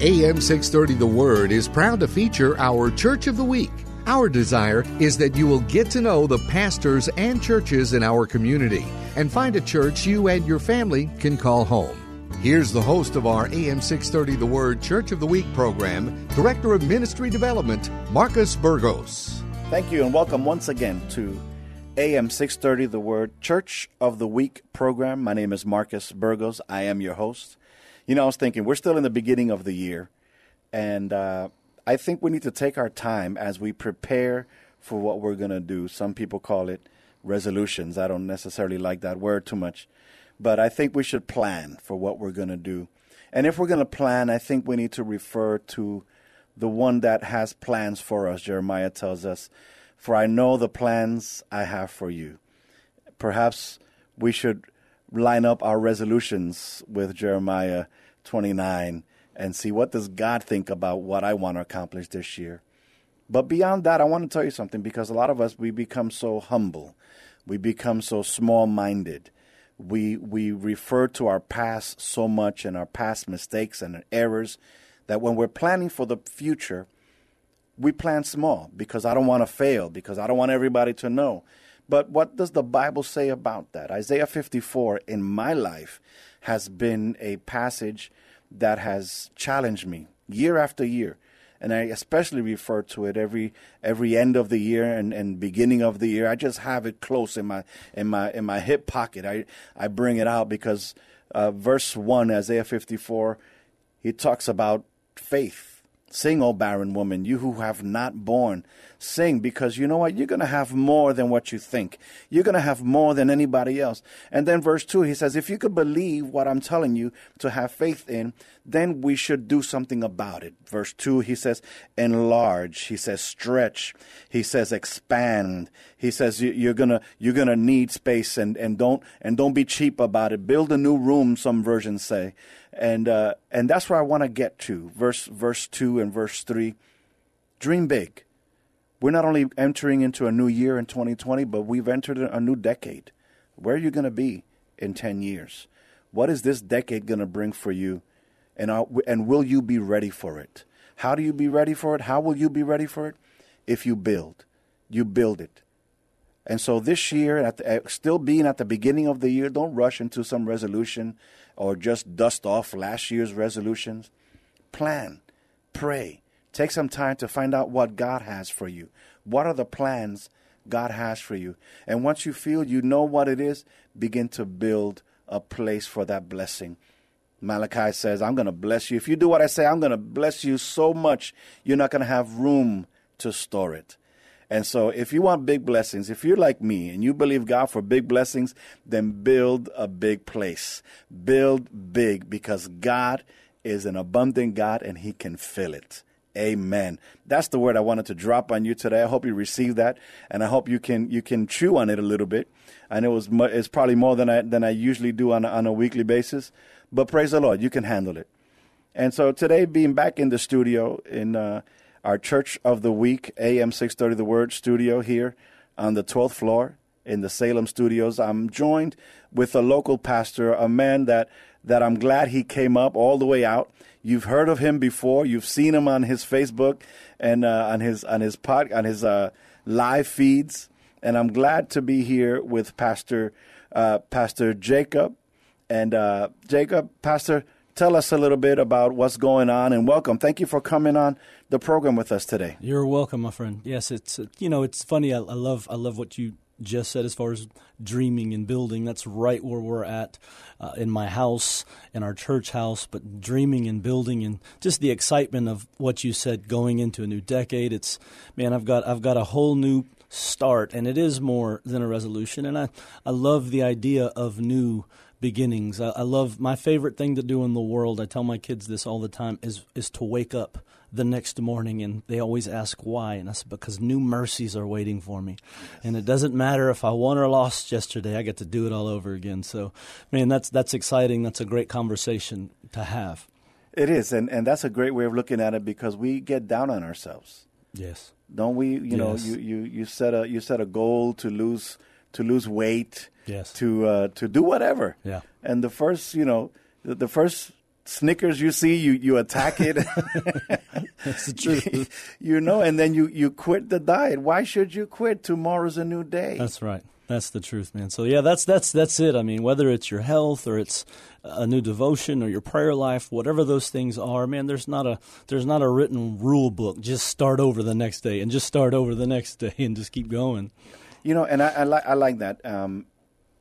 AM 630 The Word is proud to feature our Church of the Week. Our desire is that you will get to know the pastors and churches in our community and find a church you and your family can call home. Here's the host of our AM 630 The Word Church of the Week program, Director of Ministry Development, Marcus Burgos. Thank you and welcome once again to AM 630 The Word Church of the Week program. My name is Marcus Burgos. I am your host. You know, I was thinking, we're still in the beginning of the year, and uh, I think we need to take our time as we prepare for what we're going to do. Some people call it resolutions. I don't necessarily like that word too much, but I think we should plan for what we're going to do. And if we're going to plan, I think we need to refer to the one that has plans for us. Jeremiah tells us for I know the plans I have for you. Perhaps we should line up our resolutions with Jeremiah 29 and see what does God think about what I want to accomplish this year. But beyond that, I want to tell you something because a lot of us we become so humble. We become so small-minded. We we refer to our past so much and our past mistakes and errors that when we're planning for the future, we plan small because I don't want to fail, because I don't want everybody to know. But what does the Bible say about that? Isaiah 54 in my life has been a passage that has challenged me year after year. And I especially refer to it every every end of the year and, and beginning of the year. I just have it close in my in my in my hip pocket. I I bring it out because uh, verse one, Isaiah 54, he talks about faith Sing, O barren woman, you who have not borne. Sing, because you know what? You're going to have more than what you think. You're going to have more than anybody else. And then verse 2, he says, If you could believe what I'm telling you to have faith in, then we should do something about it. Verse 2, he says, Enlarge. He says, Stretch. He says, Expand. He says, You're going to you're gonna need space and, and, don't, and don't be cheap about it. Build a new room, some versions say and uh, and that's where I want to get to. Verse verse two and verse three. Dream big. We're not only entering into a new year in 2020, but we've entered a new decade. Where are you going to be in 10 years? What is this decade going to bring for you? And, uh, and will you be ready for it? How do you be ready for it? How will you be ready for it? If you build, you build it. And so this year, at the, still being at the beginning of the year, don't rush into some resolution or just dust off last year's resolutions. Plan, pray, take some time to find out what God has for you. What are the plans God has for you? And once you feel you know what it is, begin to build a place for that blessing. Malachi says, I'm going to bless you. If you do what I say, I'm going to bless you so much, you're not going to have room to store it. And so, if you want big blessings, if you're like me and you believe God for big blessings, then build a big place. Build big because God is an abundant God and He can fill it. Amen. That's the word I wanted to drop on you today. I hope you receive that, and I hope you can you can chew on it a little bit. And it was it's probably more than I than I usually do on a, on a weekly basis, but praise the Lord, you can handle it. And so today, being back in the studio in uh, our Church of the Week, AM 630 The Word studio here on the 12th floor in the Salem studios. I'm joined with a local pastor, a man that, that I'm glad he came up all the way out. You've heard of him before. You've seen him on his Facebook and uh, on his on his pod, on his uh, live feeds. And I'm glad to be here with Pastor uh, Pastor Jacob. And uh, Jacob, Pastor, tell us a little bit about what's going on and welcome. Thank you for coming on the program with us today. You're welcome, my friend. Yes, it's you know it's funny. I, I love I love what you just said as far as dreaming and building. That's right where we're at uh, in my house, in our church house, but dreaming and building and just the excitement of what you said going into a new decade. It's man, I've got I've got a whole new start and it is more than a resolution and I I love the idea of new beginnings. I, I, love my favorite thing to do in the world. I tell my kids this all the time is is to wake up the next morning and they always ask why and I said because new mercies are waiting for me. And it doesn't matter if I won or lost yesterday. I get to do it all over again. So, man, that's that's exciting. That's a great conversation to have. It is, and and that's a great way of looking at it because we get down on ourselves. Yes. Don't we? You yes. know, you, you you set a you set a goal to lose to lose weight yes. to uh, to do whatever. Yeah. And the first, you know, the, the first Snickers you see, you, you attack it. That's the truth. you know, and then you, you quit the diet. Why should you quit? Tomorrow's a new day. That's right. That's the truth, man. So yeah, that's that's that's it. I mean, whether it's your health or it's a new devotion or your prayer life, whatever those things are, man, there's not a there's not a written rule book. Just start over the next day and just start over the next day and just keep going. You know, and I, I like I like that. Um,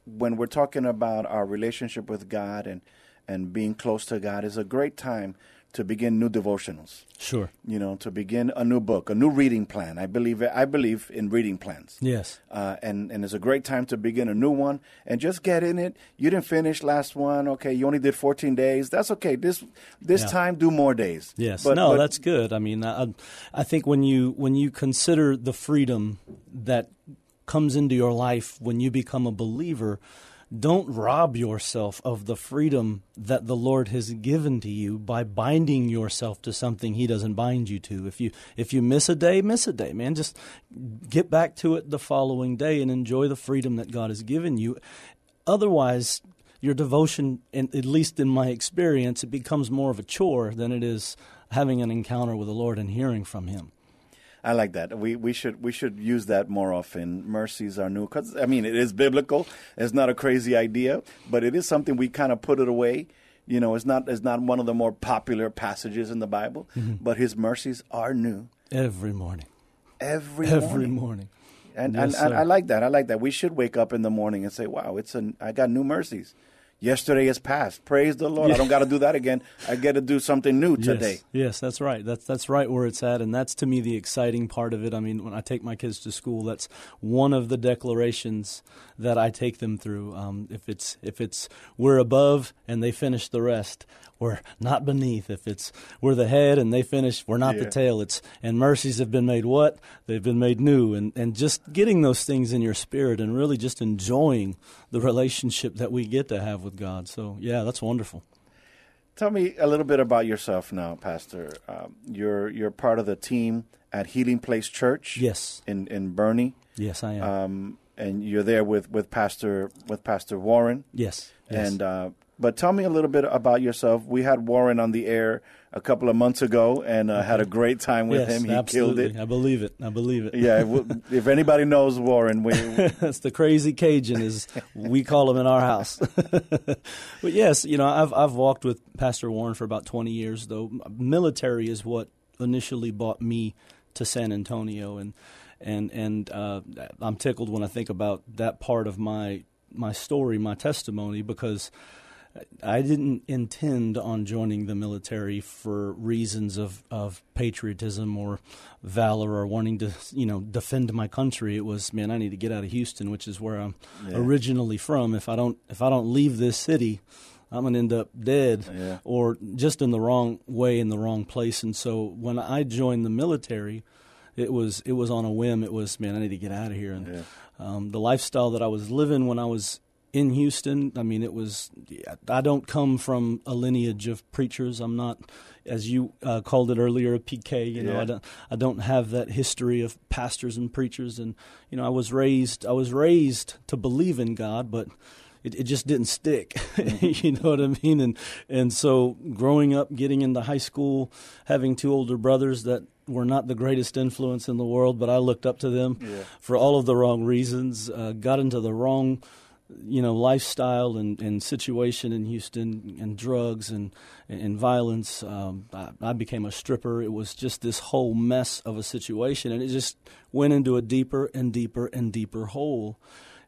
when we're talking about our relationship with God and and being close to God is a great time to begin new devotionals. Sure. You know, to begin a new book, a new reading plan. I believe I believe in reading plans. Yes. Uh, and and it's a great time to begin a new one and just get in it. You didn't finish last one. Okay, you only did 14 days. That's okay. This this Yeah. time do more days. Yes. But, no, but- that's good. I mean, I, I think when you when you consider the freedom that comes into your life when you become a believer, don't rob yourself of the freedom that the Lord has given to you by binding yourself to something He doesn't bind you to. If you if you miss a day, miss a day, man. Just get back to it the following day and enjoy the freedom that God has given you. Otherwise, your devotion, at least in my experience, it becomes more of a chore than it is having an encounter with the Lord and hearing from Him. I like that. We we should we should use that more often. Mercies are new because I mean it is biblical. It's not a crazy idea, but it is something we kind of put it away. You know, it's not it's not one of the more popular passages in the Bible, Mm-hmm. but His mercies are new Every morning. every Every morning. morning. And, Yes, and, and. I like that. I like that. We should wake up in the morning and say, "Wow, it's an I got new mercies. Yesterday is past. Praise the Lord. I don't got to do that again. I get to do something new today." Yes, yes, that's right. That's that's right where it's at, and that's to me the exciting part of it. I mean, when I take my kids to school, that's one of the declarations that I take them through. Um, if it's if it's we're above and they finish the rest, we're not beneath. If it's we're the head and they finish, we're not Yeah. the tail. It's and mercies have been made what they've been made new, and and just getting those things in your spirit and really just enjoying the relationship that we get to have with God. So yeah, that's wonderful. Tell me a little bit about yourself now, Pastor. Um, you're you're part of the team at Healing Place Church. Yes. In in Boerne, Yes, I am. um, and you're there with, with Pastor with Pastor Warren. yes. yes. And uh, but tell me a little bit about yourself. We had Warren on the air a couple of months ago, and uh, had a great time with yes, him. He absolutely. killed it. I believe it. I believe it. Yeah, w- if anybody knows Warren, we, That's the crazy Cajun, is we call him in our house. but yes, you know, I've I've walked with Pastor Warren for about twenty years. Though military is what initially brought me to San Antonio, and and and uh, I'm tickled when I think about that part of my my story, my testimony, because. I didn't intend on joining the military for reasons of, of patriotism or valor or wanting to, you know, defend my country. It was, man, I need to get out of Houston, which is where I'm Yeah. originally from. If I don't, if I don't leave this city, I'm gonna end up dead Yeah. or just in the wrong way in the wrong place. And so when I joined the military, it was it was on a whim. It was, man, I need to get out of here. And Yeah. um, the lifestyle that I was living when I was in Houston, I mean, it was. I don't come from a lineage of preachers. I'm not, as you uh, called it earlier, a PK. You know, Yeah. I don't. I don't have that history of pastors and preachers. And you know, I was raised. I was raised to believe in God, but it, it just didn't stick. you know what I mean? And and so growing up, getting into high school, having two older brothers that were not the greatest influence in the world, but I looked up to them Yeah. for all of the wrong reasons. Uh, got into the wrong, you know, lifestyle and, and situation in Houston, and drugs and and violence. Um, I, I became a stripper. It was just this whole mess of a situation, and it just went into a deeper and deeper and deeper hole.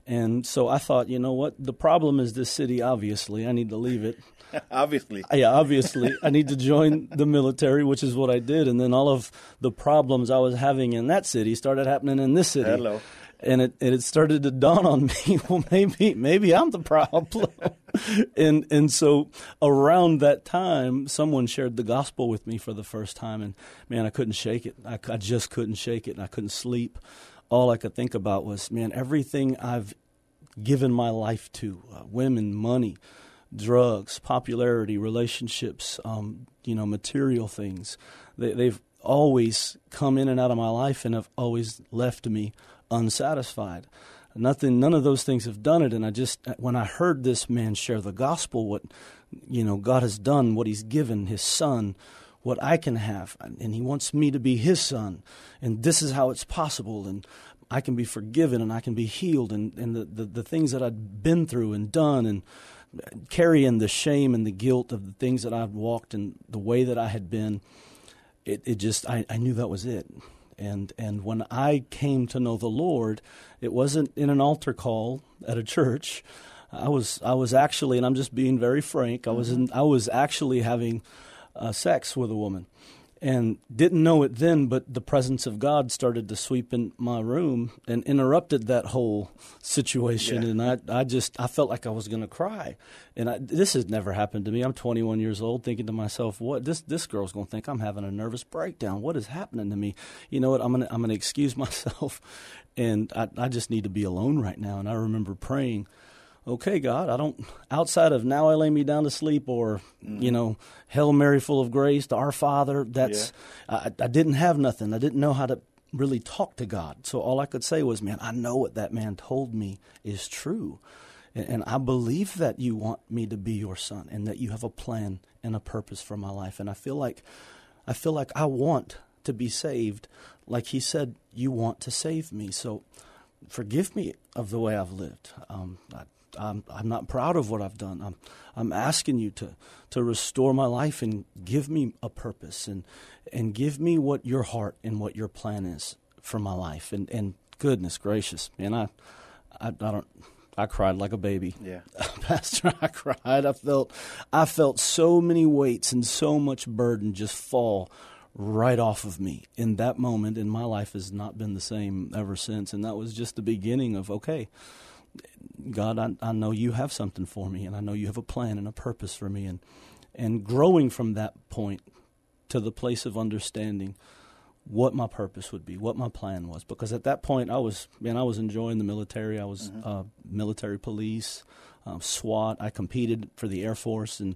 And so I thought, you know what? The problem is this city. Obviously, I need to leave it. obviously. Yeah, obviously, I need to join the military, which is what I did. And then all of the problems I was having in that city started happening in this city. Hello. And it, and it started to dawn on me. Well, maybe maybe I'm the problem. and and so around that time, someone shared the gospel with me for the first time, and man, I couldn't shake it. I, I just couldn't shake it, and I couldn't sleep. All I could think about was, man, everything I've given my life to uh, women, money, drugs, popularity, relationships, um, you know, material things. They, they've always come in and out of my life and have always left me unsatisfied. Nothing, none of those things have done it. And I just, when I heard this man share the gospel, what, you know, God has done, what He's given His Son, what I can have, and He wants me to be His Son, and this is how it's possible, and I can be forgiven, and I can be healed, and, and the, the, the things that I'd been through and done, and carrying the shame and the guilt of the things that I've walked and the way that I had been, it, it just, I, I knew that was it. And, and when I came to know the Lord, it wasn't in an altar call at a church. I was, I was actually, and I'm just being very frank, I was, in, I was actually having uh, sex with a woman and didn't know it then, but the presence of God started to sweep in my room and interrupted that whole situation. Yeah. And I, I just, I felt like I was going to cry. And I, this has never happened to me. I'm 21 years old, thinking to myself, "What? This this girl's going to think I'm having a nervous breakdown. What is happening to me? You know what? I'm going to I'm going to excuse myself, and I, I just need to be alone right now." And I remember praying okay, God, I don't, outside of now I lay me down to sleep or, mm. you know, Hail Mary full of grace to our Father, that's, yeah. I, I didn't have nothing. I didn't know how to really talk to God. So all I could say was, man, I know what that man told me is true. And, and I believe that you want me to be your son and that you have a plan and a purpose for my life. And I feel like, I feel like I want to be saved like he said you want to save me. So forgive me of the way I've lived. Um, I, I'm, I'm not proud of what I've done. I'm, I'm asking you to, to restore my life and give me a purpose and, and give me what your heart and what your plan is for my life. And, and goodness gracious, man, I, I, I don't, I cried like a baby. Yeah. Pastor, I cried. I felt, I felt so many weights and so much burden just fall right off of me in that moment and my life has not been the same ever since and that was just the beginning of okay God, I, I know you have something for me, and I know you have a plan and a purpose for me, and and growing from that point to the place of understanding what my purpose would be, what my plan was. Because at that point, I was man, I was enjoying the military. I was mm-hmm. uh, military police, um, SWAT. I competed for the Air Force, and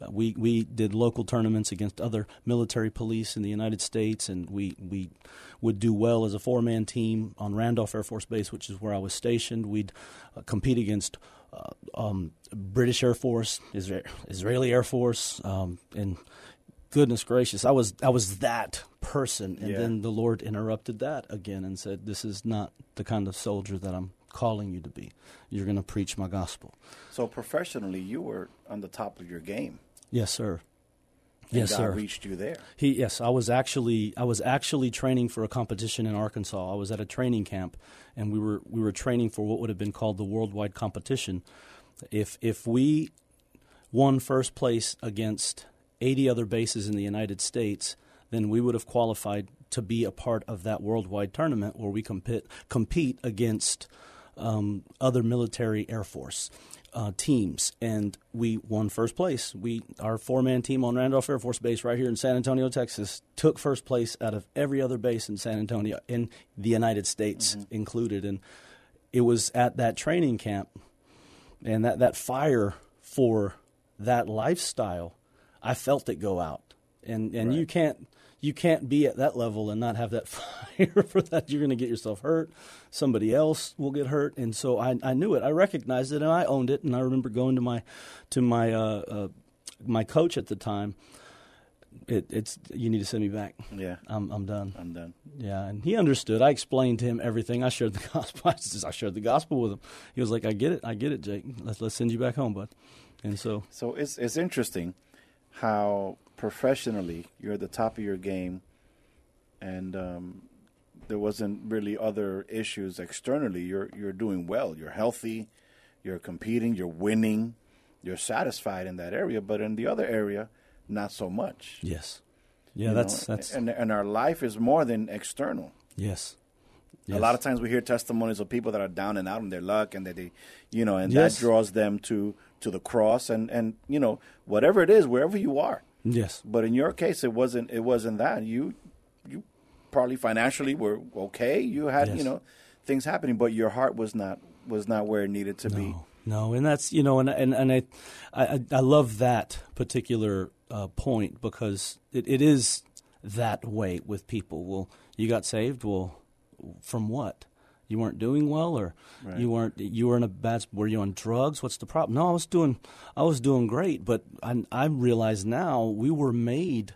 uh, we we did local tournaments against other military police in the United States, and we we would do well as a four man team on Randolph Air Force Base, which is where I was stationed. We'd uh, compete against uh, um, British Air Force, Isra- Israeli Air Force, um, and goodness gracious, I was I was that person, and yeah. then the Lord interrupted that again and said, "This is not the kind of soldier that I'm calling you to be. You're going to preach my gospel." So professionally, you were on the top of your game. Yes, sir. And yes, God sir. Reached you there. He yes, I was actually I was actually training for a competition in Arkansas. I was at a training camp, and we were we were training for what would have been called the worldwide competition. If if we won first place against 80 other bases in the United States, then we would have qualified to be a part of that worldwide tournament where we compete compete against um, other military air force uh, teams, and we won first place. We our four man team on Randolph Air Force Base right here in San Antonio, Texas, took first place out of every other base in San Antonio, in the United States mm-hmm. included. And it was at that training camp, and that that fire for that lifestyle, I felt it go out. And and right. you can't you can't be at that level and not have that fire for that. You're going to get yourself hurt. Somebody else will get hurt. And so I, I knew it. I recognized it and I owned it. And I remember going to my to my uh, uh, my coach at the time. It, it's you need to send me back. Yeah, I'm I'm done. I'm done. Yeah, and he understood. I explained to him everything. I shared the gospel. I, just, I shared the gospel with him. He was like, "I get it. I get it, Jake. Let's let's send you back home, bud." And so, so it's it's interesting how professionally you're at the top of your game, and um, there wasn't really other issues externally. You're you're doing well. You're healthy. You're competing. You're winning. You're satisfied in that area, but in the other area, not so much. Yes. Yeah, you that's know? that's and and our life is more than external. Yes. Yes. A lot of times we hear testimonies of people that are down and out in their luck, and that they, you know, and yes. that draws them to to the cross, and and you know, whatever it is, wherever you are, Yes. But in your case, it wasn't. It wasn't that you you probably financially were okay. You had yes. you know things happening, but your heart was not was not where it needed to no, be. No, and that's you know, and and and I I, I love that particular uh, point because it, it is that way with people. Well, you got saved. Well, from what? You weren't doing well, or right. you weren't you were in a bad. Were you on drugs? What's the problem? No, I was doing I was doing great, but I, I realize now we were made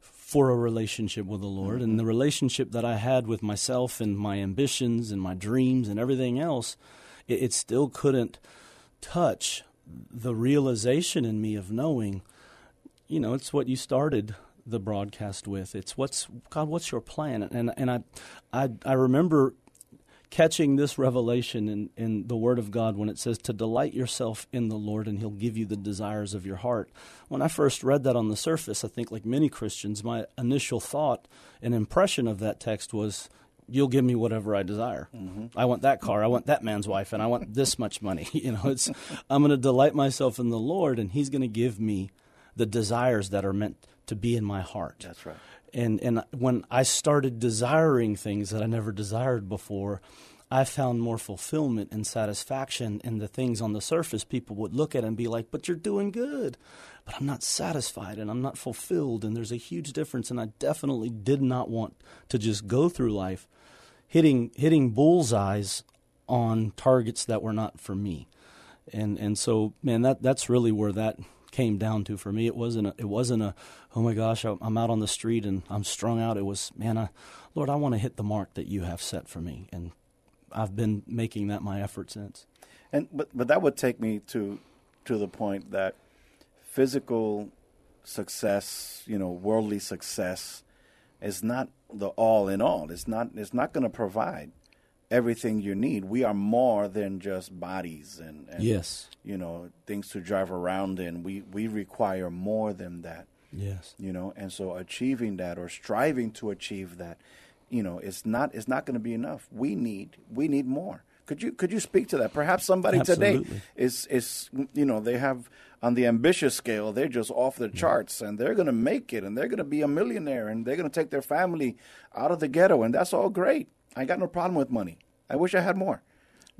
for a relationship with the Lord, mm-hmm. and the relationship that I had with myself and my ambitions and my dreams and everything else, it, it still couldn't touch the realization in me of knowing, you know, it's what you started the broadcast with. It's what's God, what's your plan? And and I I I remember catching this revelation in, in the Word of God when it says to delight yourself in the Lord and He'll give you the desires of your heart. When I first read that on the surface, I think like many Christians, my initial thought and impression of that text was you'll give me whatever I desire. Mm-hmm. I want that car, I want that man's wife, and I want this much money. You know, it's I'm going to delight myself in the Lord, and He's going to give me the desires that are meant to be in my heart. That's right. And and when I started desiring things that I never desired before, I found more fulfillment and satisfaction in the things on the surface. People would look at and be like, "But you're doing good." But I'm not satisfied and I'm not fulfilled and there's a huge difference and I definitely did not want to just go through life hitting hitting bullseyes on targets that were not for me. And and so man that that's really where that came down to for me. It wasn't a, it wasn't a oh my gosh I'm out on the street and I'm strung out. It was man, I, Lord, I want to hit the mark that you have set for me, and I've been making that my effort since. And but but that would take me to to the point that physical success, you know, worldly success, is not the all in all. It's not it's not going to provide everything you need. We are more than just bodies and, and yes, you know, things to drive around in. We we require more than that. Yes. You know, and so achieving that or striving to achieve that, you know, it's not it's not going to be enough. We need we need more. Could you could you speak to that? Perhaps somebody Absolutely. today is is you know, they have on the ambitious scale, they're just off the charts and they're going to make it and they're going to be a millionaire and they're going to take their family out of the ghetto and that's all great. I got no problem with money. I wish I had more.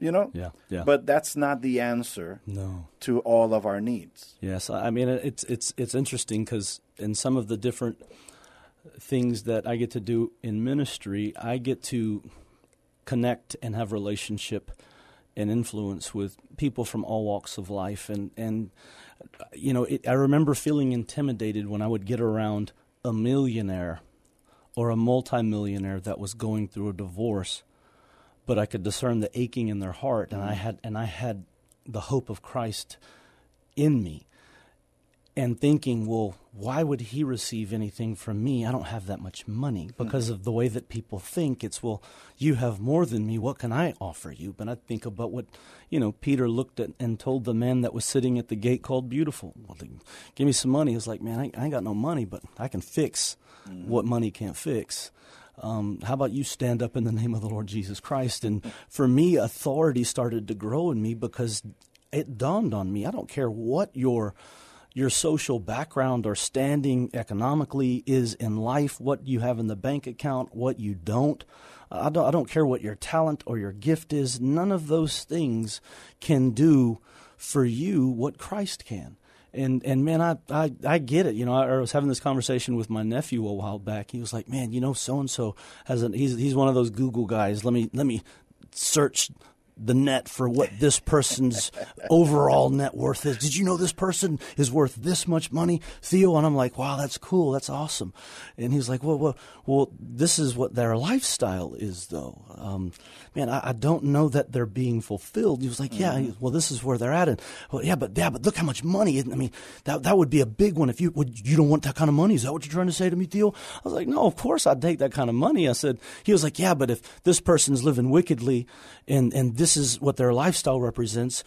You know? Yeah, yeah. But that's not the answer no. to all of our needs. Yes, I mean it's it's it's interesting cuz in some of the different things that I get to do in ministry, I get to connect and have relationship and influence with people from all walks of life and and you know, it, I remember feeling intimidated when I would get around a millionaire or a multimillionaire that was going through a divorce, but I could discern the aching in their heart, and I had and I had the hope of Christ in me and thinking, well, why would he receive anything from me? I don't have that much money hmm. because of the way that people think. It's, well, you have more than me. What can I offer you? But I think about what, you know, Peter looked at and told the man that was sitting at the gate called Beautiful, well, give me some money. He was like, man, I, I ain't got no money, but I can fix mm-hmm. what money can't fix. Um, how about you stand up in the name of the Lord Jesus Christ? And for me, authority started to grow in me because it dawned on me. I don't care what your your social background or standing economically is in life, what you have in the bank account, what you don't. I don't, I don't care what your talent or your gift is. None of those things can do for you what Christ can. And and man, I, I, I get it. You know, I, was having this conversation with my nephew a while back. He was like, "Man, you know, so and so has an he's he's one of those Google guys. Let me let me search the net for what this person's overall net worth is. Did you know this person is worth this much money, Theo? And I'm like, wow, that's cool, that's awesome. And he's like, well, well, well this is what their lifestyle is, though. Um, man, I, I, don't know that they're being fulfilled. He was like, yeah, mm-hmm. well, this is where they're at. And well, yeah, but yeah, but look how much money. I mean, that that would be a big one if you would. You don't want that kind of money. Is that what you're trying to say to me, Theo? I was like, no, of course I'd take that kind of money. I said, he was like, yeah, but if this person's living wickedly, and and this is what their lifestyle represents,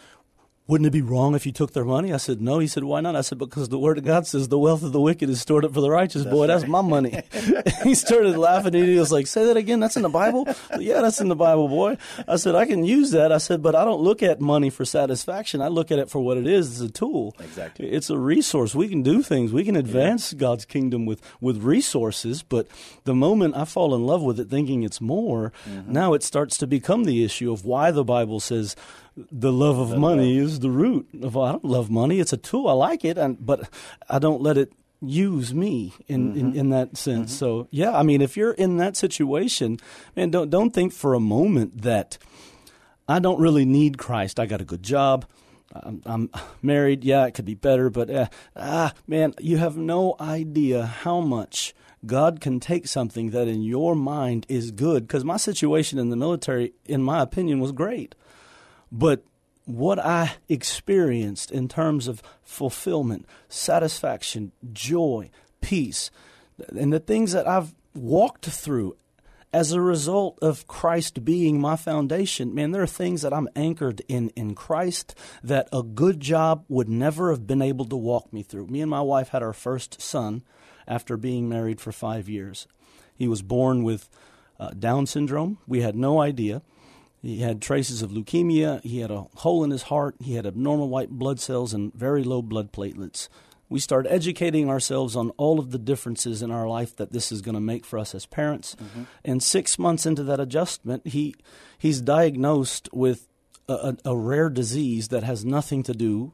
wouldn't it be wrong if you took their money? I said, no. He said, why not? I said, because the word of God says the wealth of the wicked is stored up for the righteous. That's Boy, right. that's my money. he started laughing and he was like, say that again. That's in the Bible? yeah, that's in the Bible, boy. I said, I can use that. I said, but I don't look at money for satisfaction. I look at it for what it is. It's a tool. Exactly. It's a resource. We can do things. We can advance yeah. God's kingdom with, with resources. But the moment I fall in love with it thinking it's more, mm-hmm. now it starts to become the issue of why the Bible says the love of money is the root of all. I don't love money. It's a tool. I like it, and but I don't let it use me in, in, in, that sense. So yeah, I mean, if you're in that situation, man, don't don't think for a moment that I don't really need Christ. I got a good job. I'm, I'm married. Yeah, it could be better, but uh, ah, man, you have no idea how much God can take something that in your mind is good. Because my situation in the military, in my opinion, was great, but what I experienced in terms of fulfillment, satisfaction, joy, peace, and the things that I've walked through as a result of Christ being my foundation, man, there are things that I'm anchored in in Christ that a good job would never have been able to walk me through. Me and my wife had our first son after being married for five years. He was born with uh, Down syndrome. We had no idea. He had traces of leukemia. He had a hole in his heart. He had abnormal white blood cells and very low blood platelets. We start educating ourselves on all of the differences in our life that this is going to make for us as parents. Mm-hmm. And six months into that adjustment, he he's diagnosed with a, a, a rare disease that has nothing to do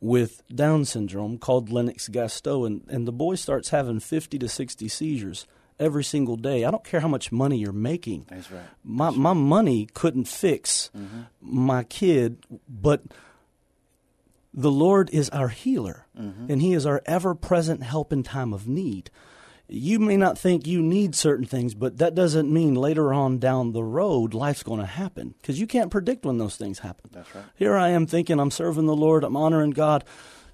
with Down syndrome called Lennox-Gastaut, and, and the boy starts having 50 to 60 seizures every single day. I don't care how much money you're making. That's right. My That's my money couldn't fix mm-hmm. my kid, but the Lord is our healer, mm-hmm. and He is our ever present help in time of need. You may not think you need certain things, but that doesn't mean later on down the road life's going to happen because you can't predict when those things happen. That's right. Here I am thinking I'm serving the Lord, I'm honoring God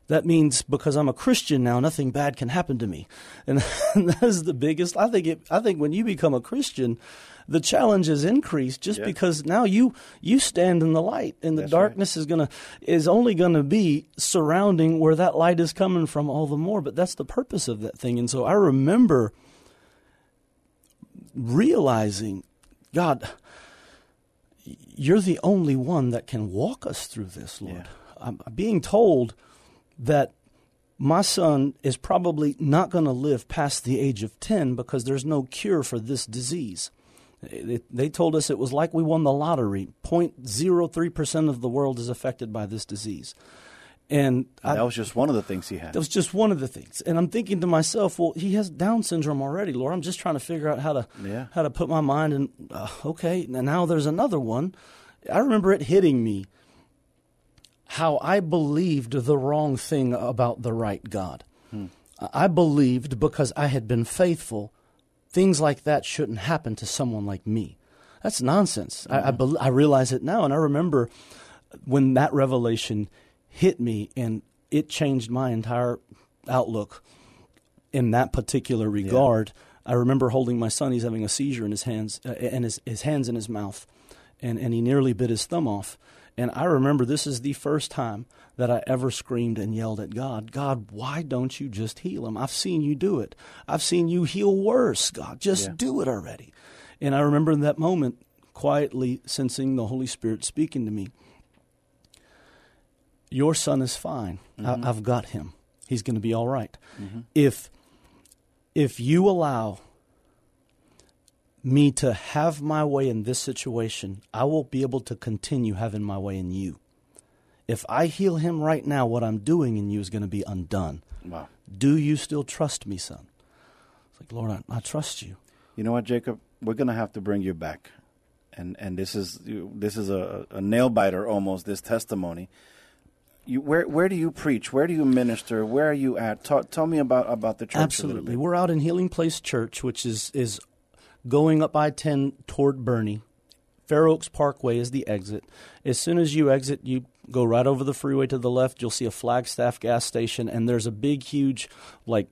that means because I'm a Christian now, nothing bad can happen to me. And that is the biggest. I think. It, I think when you become a Christian, the challenge is increased just yeah. because now you you stand in the light, and the That's darkness right. is gonna is only gonna be surrounding where that light is coming from all the more. But that's the purpose of that thing. And so I remember realizing, God, you're the only one that can walk us through this, Lord. Yeah. I'm being told that my son is probably not going to live past the age of 10 because there's no cure for this disease. they told us it was like we won the lottery. 0.03% of the world is affected by this disease. And, and that I, was just one of the things he had. That was just one of the things. And I'm thinking to myself, well, he has Down syndrome already, Lord. I'm just trying to figure out how to yeah. how to put my mind in. Uh, okay, now there's another one. I remember it hitting me how I believed the wrong thing about the right God. Hmm. I believed because I had been faithful, things like that shouldn't happen to someone like me. That's nonsense. Mm-hmm. I, I, be- I realize it now, and I remember when that revelation hit me, and it changed my entire outlook in that particular regard. Yeah. I remember holding my son; he's having a seizure in his hands, uh, and his, his hands in his mouth, and, and he nearly bit his thumb off. And I remember this is the first time that I ever screamed and yelled at God, God, why don't you just heal him? I've seen you do it. I've seen you heal worse, God. Just yeah. do it already. And I remember in that moment quietly sensing the Holy Spirit speaking to me. Your son is fine. Mm-hmm. I, have got him. He's going to be all right. mm-hmm. If if you allow me to have my way in this situation, I will be able to continue having my way in you. If I heal him right now, what I'm doing in you is going to be undone. Wow. Do you still trust me, son? It's like, Lord, I, I trust you. You know what, Jacob? We're going to have to bring you back. And, and this is this is a, a nail biter almost. This testimony. You, where where do you preach? Where do you minister? Where are you at? Talk, tell me about about the church. Absolutely, we're out in Healing Place Church, which is is going up I 10 toward Boerne. Fair Oaks Parkway is the exit. As soon as you exit, you go right over the freeway to the left. You'll see a Flagstaff gas station, and there's a big, huge, like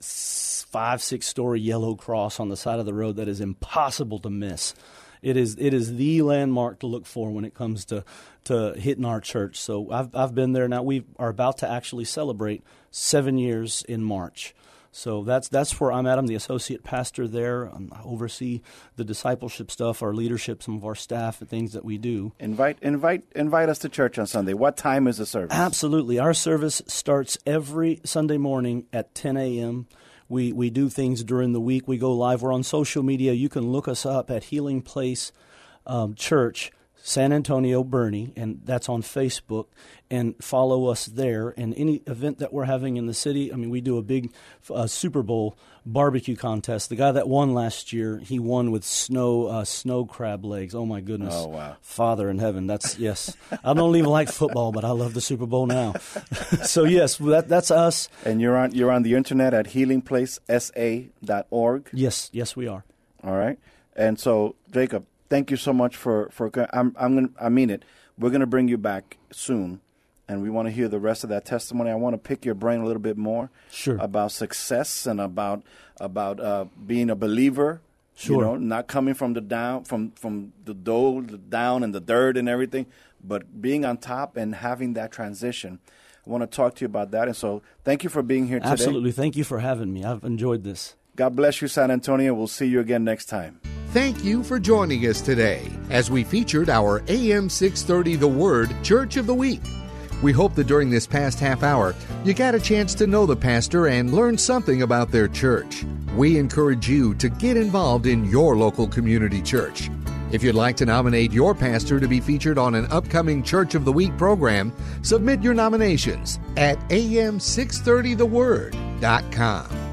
five, six story yellow cross on the side of the road that is impossible to miss. It is it is the landmark to look for when it comes to to hitting our church. So I've I've been there now. We are about to actually celebrate seven years in March. So that's that's where I'm at. I'm the associate pastor there. Um, I oversee the discipleship stuff, our leadership, some of our staff, and things that we do. Invite invite invite us to church on Sunday. What time is the service? Absolutely, our service starts every Sunday morning at 10 a.m. We we do things during the week. We go live. We're on social media. You can look us up at Healing Place um, Church San Antonio Boerne, and that's on Facebook. And follow us there. And any event that we're having in the city, I mean, we do a big uh, Super Bowl barbecue contest. The guy that won last year, he won with snow uh, snow crab legs. Oh my goodness! Oh wow! Father in heaven. That's yes. I don't even like football, but I love the Super Bowl now. so yes, that, that's us. And you're on you're on the internet at healingplacesa.org. Yes, yes, we are. All right. And so, Jacob, thank you so much for for. I'm I'm gonna I mean it. We're gonna bring you back soon, and we want to hear the rest of that testimony. I want to pick your brain a little bit more, sure, about success and about about uh, being a believer. Sure. You know, not coming from the down from from the dough, the down and the dirt and everything, but being on top and having that transition. I want to talk to you about that. And so, thank you for being here today. Absolutely. Thank you for having me. I've enjoyed this. God bless you, San Antonio. We'll see you again next time. Thank you for joining us today as we featured our AM 630 The Word Church of the Week. We hope that during this past half hour, you got a chance to know the pastor and learn something about their church. We encourage you to get involved in your local community church. If you'd like to nominate your pastor to be featured on an upcoming Church of the Week program, submit your nominations at am630theword.com.